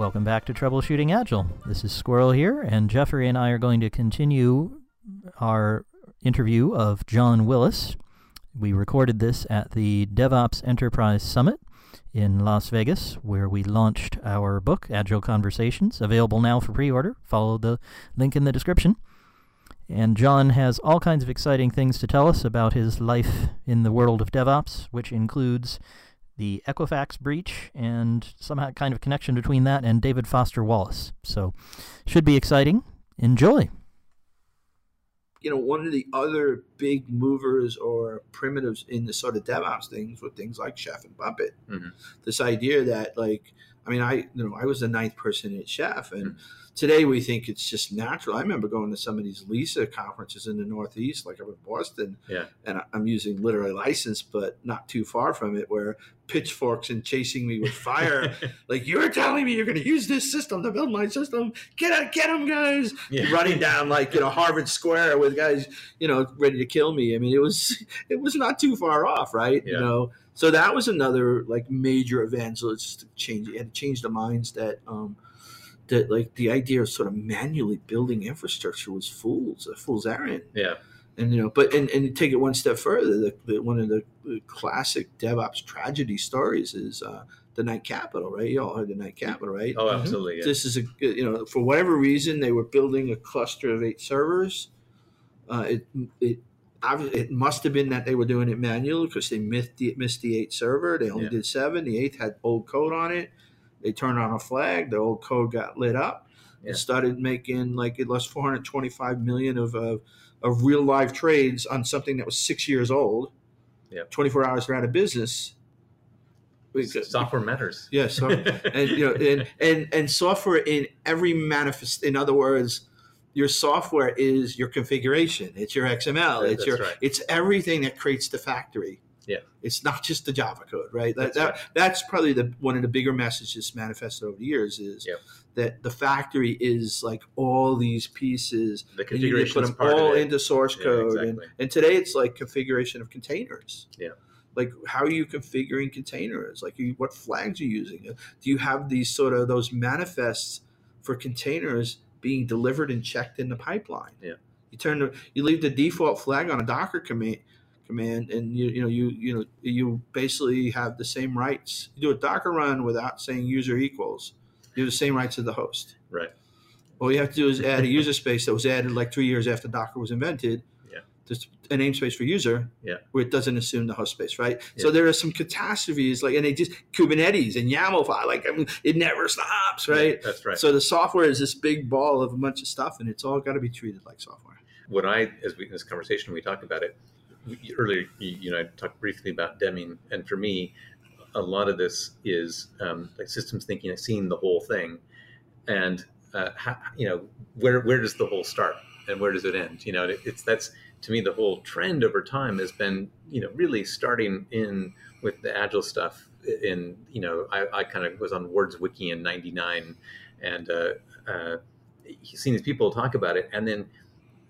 Welcome back to Troubleshooting Agile. This is Squirrel here, and Jeffrey and I are going to continue our interview of John Willis. We recorded this at the DevOps Enterprise Summit in Las Vegas, where we launched our book, Agile Conversations, available now for pre order. Follow the link in the description. And John has all kinds of exciting things to tell us about his life in the world of DevOps, which includes the Equifax breach and some kind of connection between that and David Foster Wallace. So, should be exciting. Enjoy. You know, one of the other big movers or primitives in the sort of DevOps things were things like Chef and Puppet. Mm-hmm. This idea that, like, I mean, I you know I was the ninth person at Chef, and mm-hmm today we think it's just natural. I remember going to some of these LISA conferences in the Northeast, like up in Boston. Yeah. And I'm using literally license, but not too far from it, where pitchforks and chasing me with fire. like you're telling me you're going to use this system to build my system. Get out, get them, guys! Yeah. Running down like you know Harvard Square with guys, you know, ready to kill me. I mean, it was it was not too far off, right? Yeah. You know. So that was another like major event. So it's just change. It had to change the minds that um, that like the idea of sort of manually building infrastructure was fools, a fool's errand. Yeah. And you know, but and, and take it one step further, the, the, one of the, the, classic DevOps tragedy stories is uh, the Knight Capital, right? You all heard the Knight Capital, right? Oh, absolutely. Yeah. This is a you know, for whatever reason, they were building a cluster of eight servers. Uh, it it it must have been that they were doing it manually because they missed the, missed the eight server. They only yeah. did seven. The eighth had old code on it. They turned on a flag. The old code got lit up yeah. and started making like it lost 425 million of, of, of real live trades on something that was six years old. Yeah. 24 hours they're out of business. Software matters. Yes, yeah, so, and you know, and, and and software in every manifest. In other words, your software is your configuration. It's your XML. It's your right. it's everything that creates the factory. Yeah, it's not just the Java code, right? That, that's, that, right. that's probably the one of the bigger messages manifested over the years is that the factory is like all these pieces. The configuration put them all into source yeah, code, exactly. and, and today it's like configuration of containers. Yeah. Like how are you configuring containers? Like you, what flags are you using? Do you have these sort of those manifests for containers being delivered and checked in the pipeline? Yeah. You turn the, you leave the default flag on a Docker commit command, and you you know you you know you basically have the same rights. You do a Docker run without saying user equals. You have the same rights as the host. Right. All you have to do is add a user space that was added like three years after Docker was invented. Just a namespace for user. Yeah. Where it doesn't assume the host space, right? Yeah. So there are some catastrophes like, and they just Kubernetes and YAML file, like I mean, it never stops, right? Yeah, that's right. So the software is this big ball of a bunch of stuff, and it's all got to be treated like software. What I, as we in this conversation, we talked about it earlier, you, know, I talked briefly about Deming, and for me, a lot of this is um, like systems thinking, seeing the whole thing, and uh, how, you know, where where does the whole start and where does it end? You know, it, it's that's to me the whole trend over time has been, you know, really starting in with the agile stuff. In you know, I, I kind of was on Ward's Wiki in '99, and uh, uh, seeing these people talk about it, and then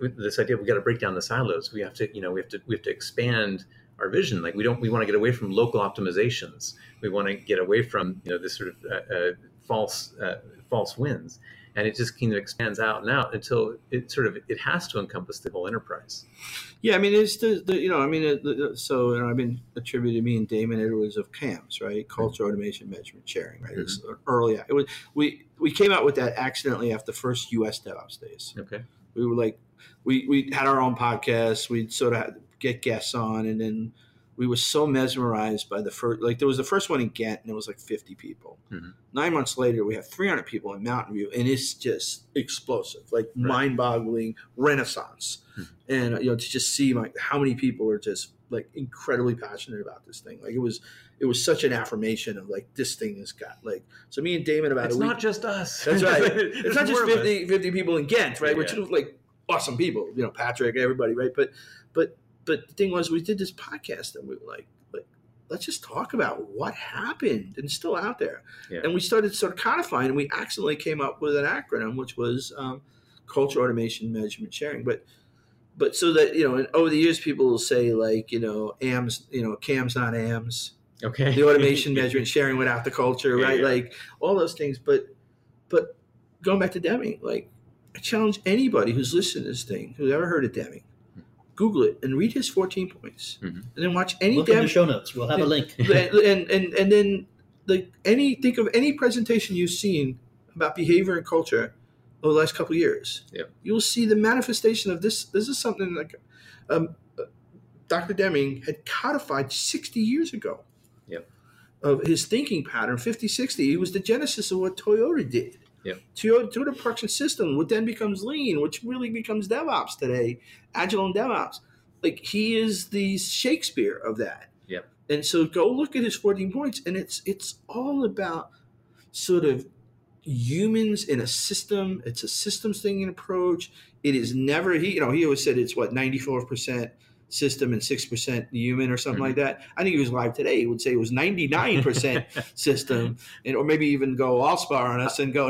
this idea we got to break down the silos. We have to, you know, we have to we have to expand our vision. Like we don't we want to get away from local optimizations. We want to get away from you know this sort of uh, uh, false uh, false wins, and it just kind of expands out and out until it sort of it has to encompass the whole enterprise. Yeah, I mean it's the, the you know I mean it, so you know, I've been attributed me and Damon Edwards of CAMS right culture mm-hmm. automation measurement sharing right mm-hmm. it's early it was we we came out with that accidentally after the first U.S. DevOps days. Okay, we were like we we had our own podcast. We'd sort of get guests on, and then we were so mesmerized by the first. Like there was the first one in Ghent, and it was like fifty people. Mm-hmm. Nine months later, we have three hundred people in Mountain View, and it's just explosive, like right. mind-boggling renaissance. Mm-hmm. And you know, to just see like how many people are just like incredibly passionate about this thing. Like it was, it was such an affirmation of like this thing has got like. So me and Damon about it's a week, not just us. That's right. it's not just 50, 50, people in Ghent, right? Yeah. Which is like awesome people, you know, Patrick, everybody, right? But but but the thing was, we did this podcast and we were like, like let's just talk about what happened and it's still out there. Yeah. And we started sort of codifying, and we accidentally came up with an acronym, which was um, culture automation measurement sharing. But but so that you know, and over the years, people will say like, you know, AMS, you know, CAM's not AMS. Okay. The automation measurement sharing without the culture, right? Yeah, yeah. Like all those things, but but going back to Deming, like I challenge anybody who's listening to this thing, who's ever heard of Deming, Google it and read his 14 points, Mhm. and then watch any Look in the show notes. We'll have a link. and, and and and then like any think of any presentation you've seen about behavior and culture over the last couple of years. Yeah. You'll see the manifestation of this. This is something like um, uh, Dr. Deming had codified 60 years ago. Yep. Of his thinking pattern, 50, 60. He was the genesis of what Toyota did. Yep. Toyota, Toyota production system, what then becomes lean, which really becomes DevOps today, agile and DevOps. Like he is the Shakespeare of that. Yep. And so go look at his 14 points, and it's it's all about sort of humans in a system. It's a systems thinking approach. It is never he, you know, he always said it's what 94% system and 6% human or something like that. I think he was live today. He would say it was 99% system and or maybe even go all spar on us and go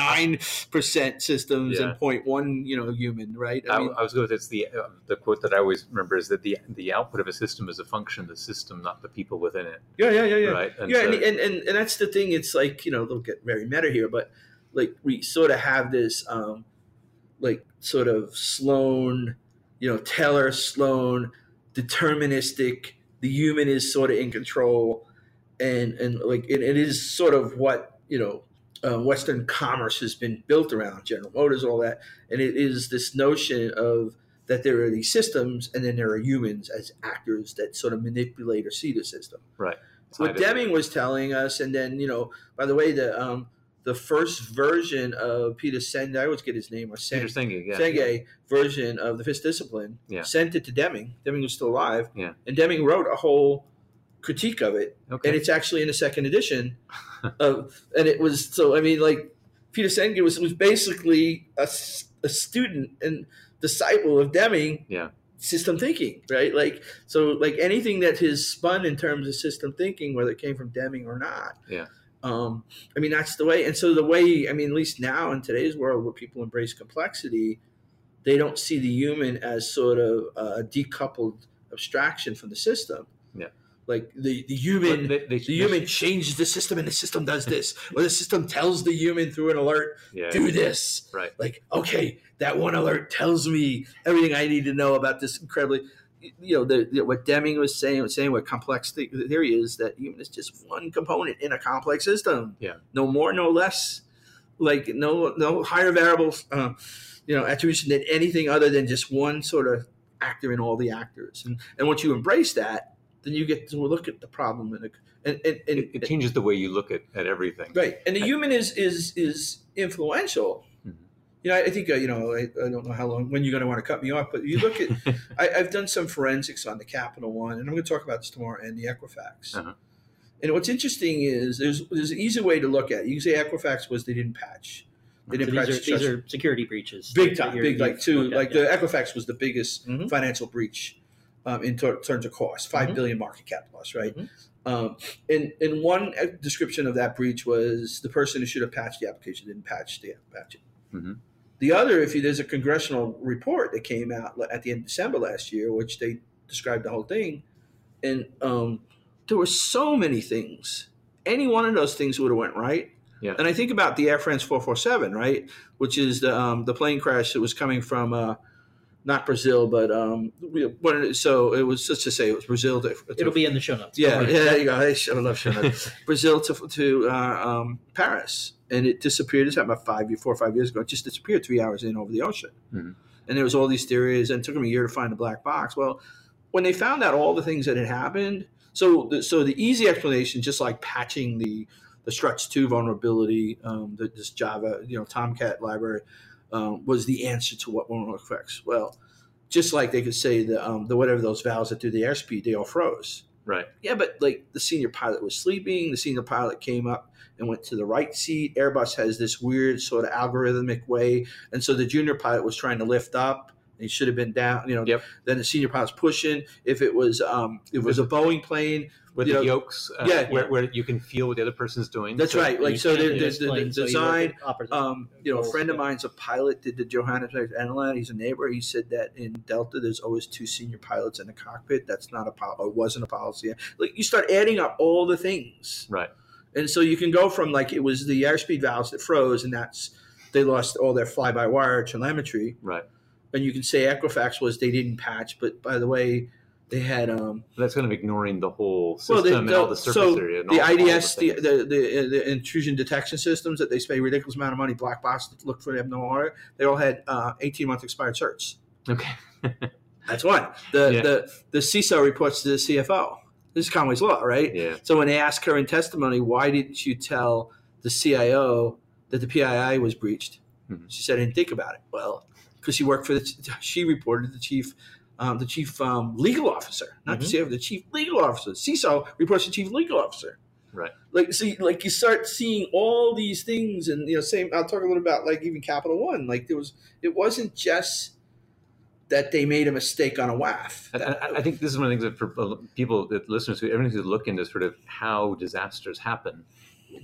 99.9% systems Yeah. and 0.1, you know, human, right? I, I was going with it's the uh, the quote that I always remember is that the the output of a system is a function of the system, not the people within it. yeah, yeah, yeah, yeah. Right. And yeah, so- and, and, and and that's the thing. It's like you know they'll get very meta here, but like we sort of have this um, like sort of Sloan, you know, Taylor Sloan, deterministic. The human is sort of in control, and and like it, it is sort of what you know. Uh, Western commerce has been built around General Motors, all that, and it is this notion of that there are these systems, and then there are humans as actors that sort of manipulate or see the system Right. what. Deming was telling us, and then you know, by the way, the um the first version of Peter Senge, I always get his name, or Peter Senge, yeah. Senge version of the Fifth Discipline, Yeah. sent it to Deming. Deming was still alive, Yeah. and Deming wrote a whole critique of it, Okay. and it's actually in the second edition of, and it was so. I mean, like Peter Senge was was basically a, a student and disciple of Deming, Yeah. system thinking, right? Like so, like anything that has spun in terms of system thinking, whether it came from Deming or not. Yeah. Um, I mean, that's the way. And so the way, I mean, at least now in today's world where people embrace complexity, they don't see the human as sort of a decoupled abstraction from the system. Yeah. Like the, the human they- they- the human changes the system and the system does this or the system tells the human through an alert yeah, do this Right. like okay that one alert tells me everything i need to know about this incredibly you know the, the what deming was saying was saying what complex the- theory is that human is just one component in a complex system Yeah. no more no less like no no higher variables uh, you know attribution than anything other than just one sort of actor in all the actors and and once you embrace that then you get to look at the problem and and and, and, It, it changes the way you look at, at everything. Right, and the human is is is influential. You know, I think uh, you know. I, I don't know how long when you're going to want to cut me off, but you look at. I, I've done some forensics on the Capital One, and I'm going to talk about this tomorrow, and the Equifax. Uh-huh. And what's interesting is there's there's an easy way to look at it. You can say Equifax was they didn't patch, they didn't these, patch are, the these structure. are security breaches. big that time, you're- big like two looked at, like yeah. the Equifax was the biggest Mhm. financial breach um, in ter- terms of cost, five Mhm. billion market cap loss, right? Mhm. Um, and and one uh, description of that breach was the person who should have patched the application didn't patch the patch it. Mhm. The other, if you, there's a congressional report that came out at the end of December last year, which they described the whole thing, and um, there were so many things. Any one of those things would have went right. Yeah. And I think about the Air France 447, right, which is the um, the plane crash that was coming from uh, not Brazil, but um, so it was just to say it was Brazil. To, to- It'll be in the show notes. yeah, yeah, there you go. I loved showing that. Brazil to to uh, um, Paris, and it disappeared. This happened about five, four or five years ago. It just disappeared three hours in over the ocean, Mhm. and there was all these theories, and it took them a year to find the black box. Well, when they found out all the things that had happened, so the, so the easy explanation, just like patching the the Struts two vulnerability, um, the, this Java, you know, Tomcat library, um, was the answer to what vulnerable effects. Well, just like they could say the um, the whatever those valves that do the airspeed, they all froze Right. yeah, but like the senior pilot was sleeping. The senior pilot came up and went to the right seat. Airbus has this weird sort of algorithmic way, and so the junior pilot was trying to lift up. and He should have been down. You know. Yep. Then the senior pilot's pushing. If it was, um, if it was a Boeing plane, With the know, yokes, uh, yeah. where, where you can feel what the other person's doing. That's So right. Like so, the, the, this the, plane, so you design. Um, you know, a friend of mine's a pilot. Did the Johannesburg Airline. He's a neighbor. He said that in Delta, there's always two senior pilots in the cockpit. That's not a policy. It wasn't a policy. Like you start adding up all the things. Right. And so you can go from like it was the airspeed valves that froze, and that's they lost all their fly-by-wire telemetry, Right. and you can say Equifax was they didn't patch, but by the way, they had um, That's kind of ignoring the whole well, system they, and all the surface so area. And the all, all the IDS, the, the, the the intrusion detection systems that they spend a ridiculous amount of money, black box to look for them no order, they all had uh, 18 month expired certs. okay. That's one. The Yeah. the the CISO reports to the CFO. This is Conway's law, right? yeah. So when they ask her in testimony, why didn't you tell the CIO that the PII was breached? Mhm. She said, I didn't think about it. Well, because she worked for the, she reported the chief, um, the chief um, legal officer, not Mm-hmm. the CIO, the chief legal officer. CISO reports to the chief legal officer. Right. Like, see, like you start seeing all these things, and you know, same. I'll talk a little about like even Capital One. Like there was, it wasn't just that they made a mistake on a WAF. I, I, I think this is one of the things that for uh, people, that listeners, who everyone who's look into sort of how disasters happen,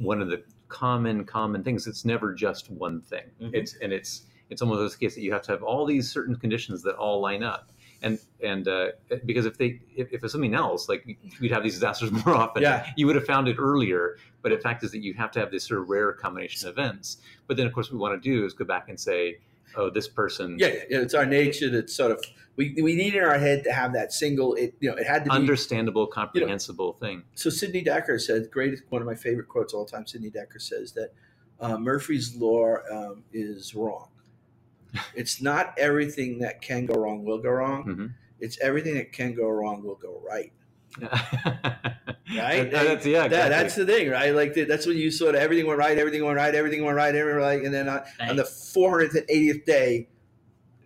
one of the common common things it's never just one thing. Mhm. It's and it's it's almost those cases that you have to have all these certain conditions that all line up. And and uh, because if they if, if it's something else, like we'd have these disasters more often. Yeah. You would have found it earlier. But the fact is that you have to have this sort of rare combination of events. But then of course what we want to do is go back and say, oh, this person Yeah, yeah, it's our nature that sort of we, we need in our head to have that single. It you know it had to be. understandable, comprehensible thing. so Sidney Dekker said, great one of my favorite quotes all time. Sidney Dekker says that uh, Murphy's law um, is wrong. It's not everything that can go wrong will go wrong. Mhm. It's everything that can go wrong will go right. right? That's, yeah, That, exactly. that's the thing, right? Like the, that's when you sort of everything went right, everything went right, everything went right, everything went right, and then on, on the 480th day,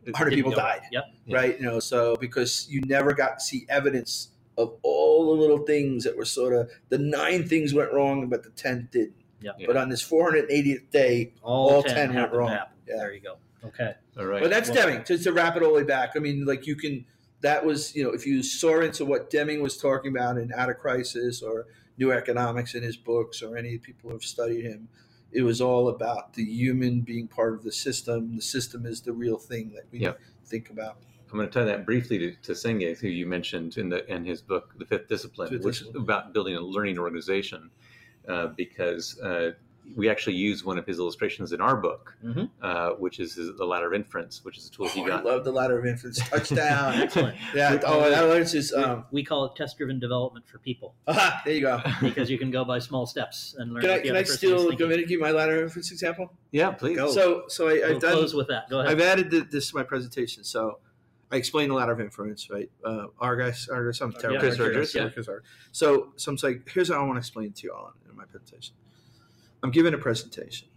100 people Didn't go died. right. Yep. Right? You know, so because you never got to see evidence of all the little things that were sort of the nine things went wrong, but the tenth didn't. Yep. Yeah. But on this 480th day, All, All 10, 10 went wrong. Yeah. There you go. Okay. All right. but that's Well- Deming. To, to wrap it all the way back, I mean, like you can. That was, you know, if you saw into what Deming was talking about in Out of Crisis or New Economics in his books or any people who have studied him, it was all about the human being part of the system. The system is the real thing that we Yeah. think about. I'm going to tie that briefly to, to Senge, who you mentioned in the in his book, The Fifth Discipline, Fifth which Discipline. is about building a learning organization, uh, because uh, we actually use one of his illustrations in our book, Mhm. uh, which is his, the ladder of inference, which is a tool he Oh, I love the ladder of inference touchdown. Excellent. Yeah. Oh, call that it- was just um. we call it test-driven development for people Aha, there you go. because you can go by small steps and learn. Can I what the can other I person is steal? thinking. Go ahead and give my ladder of inference example. yeah, please. Go. So so I, We'll I've done. close with that. Go ahead. I've added th- this to my presentation. So I explained the ladder of inference, right? Uh, Argus, Argus, I'm terrible. Chris Argyris, yeah. Chris Argyris. So so I'm like, here's how I want to explain to you all in, in my presentation. I'm giving a presentation,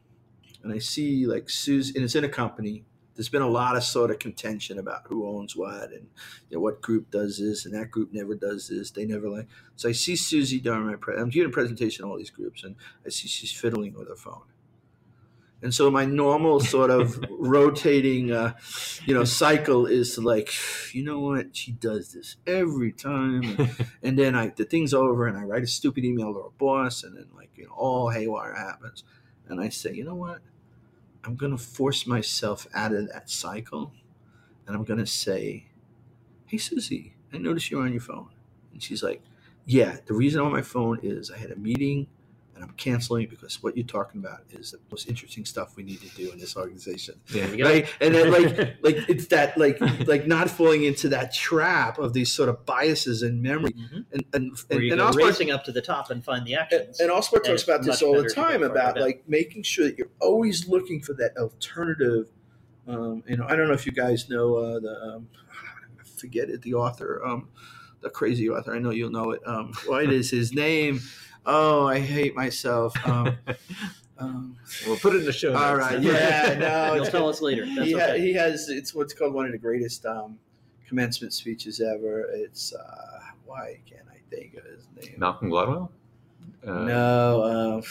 and I see like Susie, and it's in a company. There's been a lot of sort of contention about who owns what and you know, what group does this and that group never does this. They never like. So I see Susie during my pre- I'm giving a presentation on all these groups, and I see she's fiddling with her phone. And so my normal sort of rotating, uh, you know, cycle is to like, you know what? She does this every time, and, and then I the thing's over, and I write a stupid email to her boss, and then like you know all haywire happens, and I say, you know what? I'm gonna force myself out of that cycle, and I'm gonna say, hey Susie, I noticed you're on your phone, and she's like, yeah. The reason I'm on my phone is I had a meeting and I'm canceling because what you're talking about is the most interesting stuff we need to do in this organization. yeah. There you go. Right? And then like like it's that like like not falling into that trap of these sort of biases and memory. Mhm. And and Where and, and racing up to the top and find the actions. and And talks it's about this all the better to go time about like making sure that you're always looking for that alternative. Um, you know, I don't know if you guys know uh, the um, I forget it, the author, um, the crazy author. I know you'll know it. Um, what is his name? Oh, I hate myself. Um, um, we'll put it in the show. All notes. right, yeah, no, You'll it's- tell us later. That's he, ha- he has it's what's called one of the greatest um, commencement speeches ever. It's uh, why can't I think of his name? Malcolm Gladwell. Uh, no. Uh,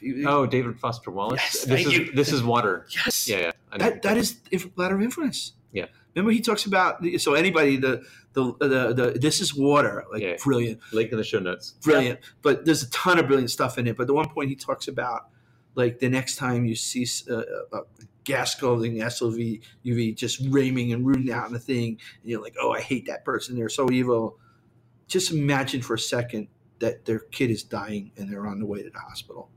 you- Oh, David Foster Wallace. Yes, this thank is you. this is water. yes. Yeah, yeah. That that is inf- ladder of influence. Yeah. Remember he talks about so anybody the the the, the this is water like Yeah. brilliant. Link in the show notes. brilliant. But there's a ton of brilliant stuff in it. But the one point he talks about like the next time you see uh, a, a gas clothing SLV UV just raiming and rooting out in the thing and you're like oh I hate that person. They're so evil. Just imagine for a second that their kid is dying and they're on the way to the hospital,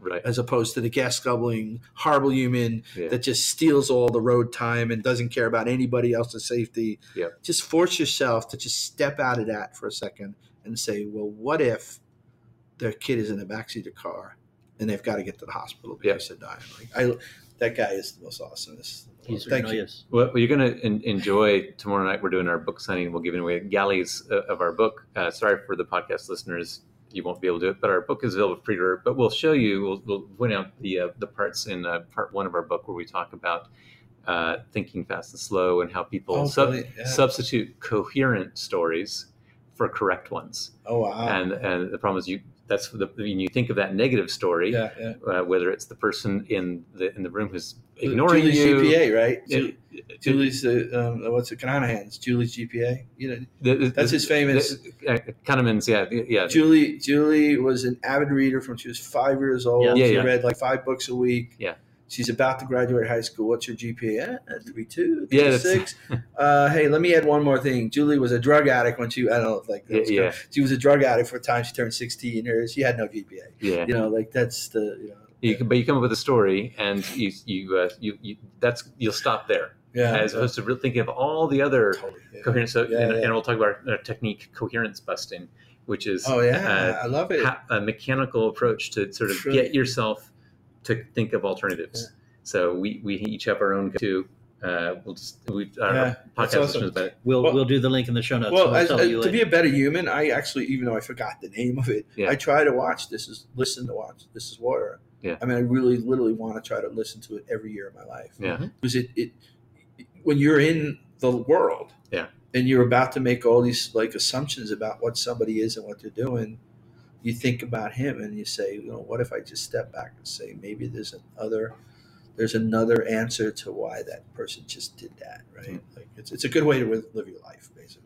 Right. as opposed to the gas gubbling, horrible human Yeah. that just steals all the road time and doesn't care about anybody else's safety. Yeah. Just force yourself to just step out of that for a second and say, well, what if their kid is in the backseat of the car and they've got to get to the hospital because they're dying? Like I, that guy is the most awesomest. He's Thank really you. is. Well, you're going to en- enjoy tomorrow night. We're doing our book signing. We're giving away galleys uh, of our book. Uh, sorry for the podcast listeners, you won't be able to do it, but our book is available for pre-order. But we'll show you. We'll, we'll point out the uh, the parts in uh, part one of our book where we talk about uh, thinking fast and slow and how people Oh, sub-. Yeah. substitute coherent stories for correct ones. Oh wow! And and the problem is you. That's the when you think of that negative story, yeah, yeah. uh, whether it's the person in the in the room who's ignoring Julie's you. GPA, right? Ju- Julie's the um, what's it? Conanahan's Julie's GPA. You know, The- the- That's his famous- Uh, Kahneman's, yeah, yeah. Julie Julie was an avid reader from she was five years old. Yeah. Yeah, she yeah. read like five books a week. Yeah. She's about to graduate high school. What's your GPA? Eh, three two, Yeah, three that's- six. uh, hey, let me add one more thing. Julie was a drug addict when she I don't know like Yeah, good. she was a drug addict for the time she turned sixteen. Her she had no GPA. yeah. You know, like that's the you know. You can, but you come up with a story, and you you uh, you, you that's you'll stop there, Yeah. as opposed to thinking of all the other Totally, yeah. coherence. So, Yeah, and, yeah. and we'll talk about our, our technique, coherence busting, which is Oh yeah, uh, I love it. ha- a mechanical approach to sort of get yourself to think of alternatives. So we, we each have our own go-to. Uh, we'll just we our Yeah, that's podcast awesome. listeners about it. We'll Well- we'll do the link in the show notes. Well, and as, tell as- you to be a better human, I actually, even though I forgot the name of it, Yeah. I try to watch. This is listen to watch. This is water. Yeah. I mean, I really, literally want to try to listen to it every year of my life. Yeah. Because it, it, when you're in the world, Yeah. and you're about to make all these like assumptions about what somebody is and what they're doing, you think about him and you say, you know, what if I just step back and say maybe there's another, there's another answer to why that person just did that, right? Mm-hmm. Like it's it's a good way to live your life, basically.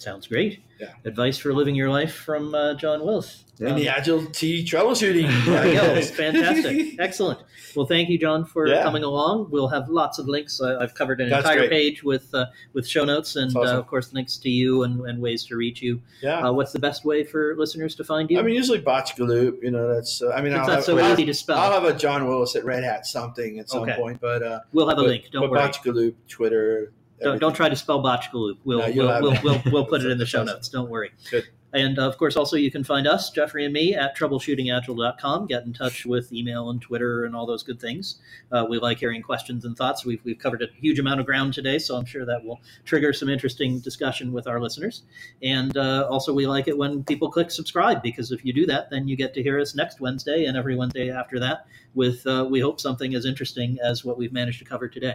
Sounds great. Yeah. Advice for living your life from uh, John Willis. And the agile T troubleshooting. There you go. Fantastic. Excellent. Well, thank you, John, for Yeah. coming along. We'll have lots of links. Uh, I've covered an That's entire great. page with uh, with show notes and, awesome. uh, of course, links to you and, and ways to reach you. Yeah. Uh, what's the best way for listeners to find you? I mean, usually Botchagalupe, you know, that's, uh, I mean, it's I'll not have, so easy to spell. I'll have a John Willis at Red Hat something at some Okay. point, but, uh, we'll have a but, link. Don't but worry. Botchagalupe, Twitter. Don't, don't try to spell Botchagalupe. We'll, No, we'll, we'll, we'll, we'll put it in the show notes. Don't worry. Good. And uh, of course, also you can find us, Jeffrey and me, at troubleshootingagile.com. Get in touch with email and Twitter and all those good things. Uh, we like hearing questions and thoughts. We've, we've covered a huge amount of ground today, so I'm sure that will trigger some interesting discussion with our listeners. And uh, also, we like it when people click subscribe because if you do that, then you get to hear us next Wednesday and every Wednesday after that with, uh, we hope, something as interesting as what we've managed to cover today.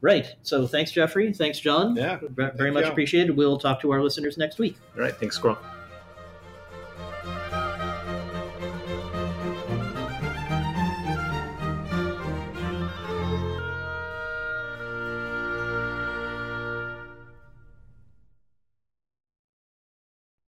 Right. So thanks, Jeffrey. Thanks, John. Yeah. Very Thank much you. appreciated. We'll talk to our listeners next week. All right, thanks, Squirrel.